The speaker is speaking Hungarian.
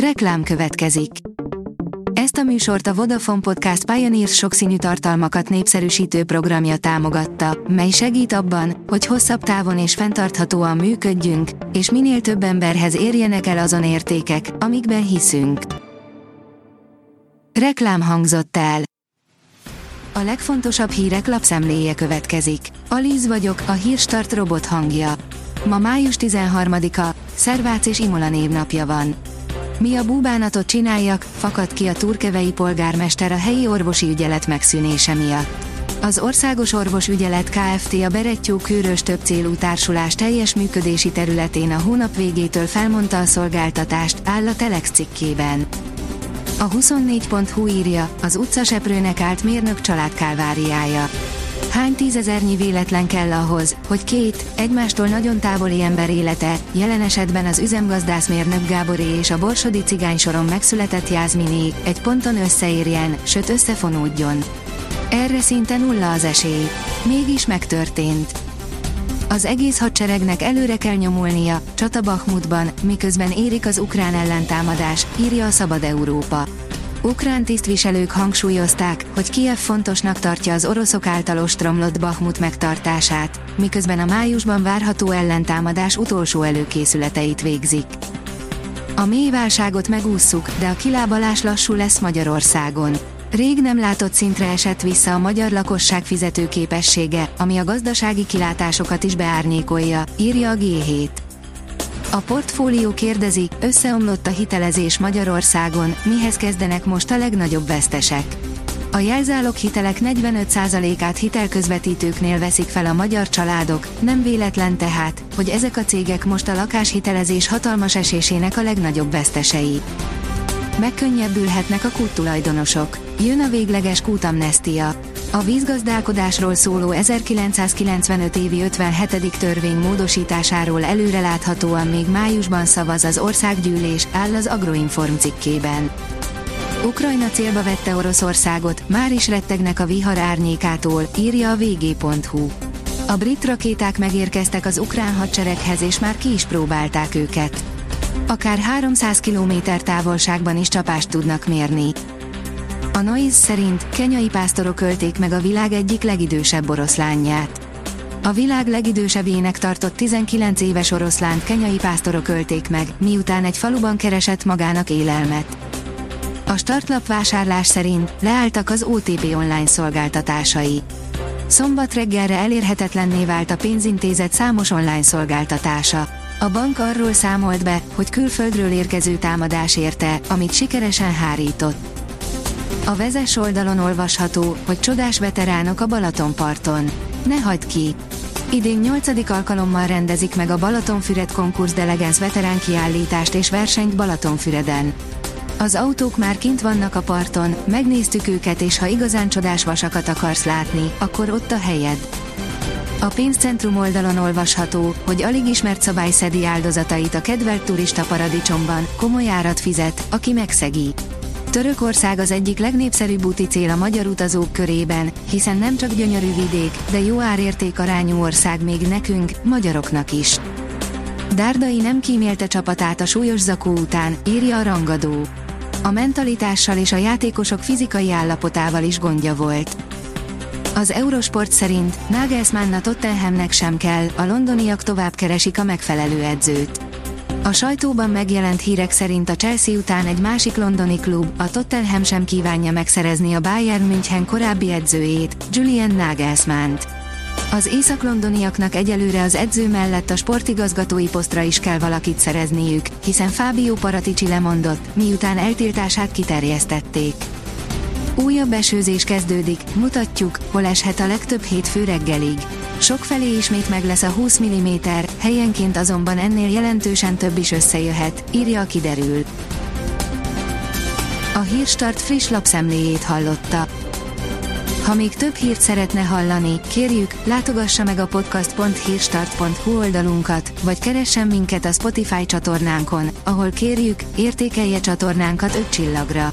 Reklám következik. Ezt a műsort a Vodafone Podcast Pioneers sokszínű tartalmakat népszerűsítő programja támogatta, mely segít abban, hogy hosszabb távon és fenntarthatóan működjünk, és minél több emberhez érjenek el azon értékek, amikben hiszünk. Reklám hangzott el. A legfontosabb hírek lapszemléje következik. Alíz vagyok, a hírstart robot hangja. Ma május 13-a, Szervác és Imola névnapja van. Mi a búbánatot csináljak, fakad ki a turkevei polgármester a helyi orvosi ügyelet megszűnése miatt. Az Országos Orvos Ügyelet Kft. a Berettyó Kőrös több célú társulás teljes működési területén a hónap végétől felmondta a szolgáltatást, áll a Telex cikkében. A 24.hu írja, az utcaseprőnek állt mérnök család kálváriája. Hány tízezernyi véletlen kell ahhoz, hogy két, egymástól nagyon távoli ember élete, jelen esetben az üzemgazdászmérnök Gáboré és a borsodi cigány soron megszületett Jászminé, egy ponton összeérjen, sőt összefonódjon. Erre szinte nulla az esély. Mégis megtörtént. Az egész hadseregnek előre kell nyomulnia, csata Bakhmutban, miközben érik az ukrán ellentámadás, írja a Szabad Európa. Ukrán tisztviselők hangsúlyozták, hogy Kiev fontosnak tartja az oroszok által ostromlott Bahmut megtartását, miközben a májusban várható ellentámadás utolsó előkészületeit végzik. A mély válságot megússzuk, de a kilábalás lassú lesz Magyarországon. Rég nem látott szintre esett vissza a magyar lakosság fizetőképessége, ami a gazdasági kilátásokat is beárnyékolja, írja a G7. A portfólió kérdezi, összeomlott a hitelezés Magyarországon, mihez kezdenek most a legnagyobb vesztesek. A jelzálog hitelek 45%-át hitelközvetítőknél veszik fel a magyar családok, nem véletlen tehát, hogy ezek a cégek most a lakáshitelezés hatalmas esésének a legnagyobb vesztesei. Megkönnyebbülhetnek a kúttulajdonosok. Jön a végleges kútamnestia. A vízgazdálkodásról szóló 1995 évi 57. törvény módosításáról előreláthatóan még májusban szavaz az országgyűlés, áll az Agroinform cikkében. Ukrajna célba vette Oroszországot, már is rettegnek a vihar árnyékától, írja a vg.hu. A brit rakéták megérkeztek az ukrán hadsereghez és már ki is próbálták őket. Akár 300 km távolságban is csapást tudnak mérni. A Noise szerint kenyai pásztorok ölték meg a világ egyik legidősebb oroszlányját. A világ legidősebbjének tartott 19 éves oroszlánt kenyai pásztorok ölték meg, miután egy faluban keresett magának élelmet. A startlap vásárlás szerint leálltak az OTP online szolgáltatásai. Szombat reggelre elérhetetlenné vált a pénzintézet számos online szolgáltatása. A bank arról számolt be, hogy külföldről érkező támadás érte, amit sikeresen hárított. A vezes oldalon olvasható, hogy csodás veteránok a Balatonparton. Ne hagyd ki! Idén 8. alkalommal rendezik meg a Balatonfüred konkurs delegáns veterán kiállítást és versenyt Balatonfüreden. Az autók már kint vannak a parton, megnéztük őket és ha igazán csodás vasakat akarsz látni, akkor ott a helyed. A pénzcentrum oldalon olvasható, hogy alig ismert szabály szedi áldozatait a kedvelt turista paradicsomban, komoly árat fizet, aki megszegi. Törökország az egyik legnépszerűbb úti cél a magyar utazók körében, hiszen nem csak gyönyörű vidék, de jó árérték arányú ország még nekünk, magyaroknak is. Dárdai nem kímélte csapatát a súlyos zakó után, írja a rangadó. A mentalitással és a játékosok fizikai állapotával is gondja volt. Az Eurosport szerint Nagelsmann a Tottenhamnek sem kell, a londoniak tovább keresik a megfelelő edzőt. A sajtóban megjelent hírek szerint a Chelsea után egy másik londoni klub, a Tottenham sem kívánja megszerezni a Bayern München korábbi edzőjét, Julian Nagelsmann-t. Az észak-londoniaknak egyelőre az edző mellett a sportigazgatói posztra is kell valakit szerezniük, hiszen Fábio Paratici lemondott, miután eltiltását kiterjesztették. Újabb esőzés kezdődik, mutatjuk, hol eshet a legtöbb hétfő reggelig. Sokfelé ismét meg lesz a 20 mm, helyenként azonban ennél jelentősen több is összejöhet, írja a kiderül. A Hírstart friss lapszemléjét hallotta. Ha még több hírt szeretne hallani, kérjük, látogassa meg a podcast.hírstart.hu oldalunkat, vagy keressen minket a Spotify csatornánkon, ahol kérjük, értékelje csatornánkat 5 csillagra.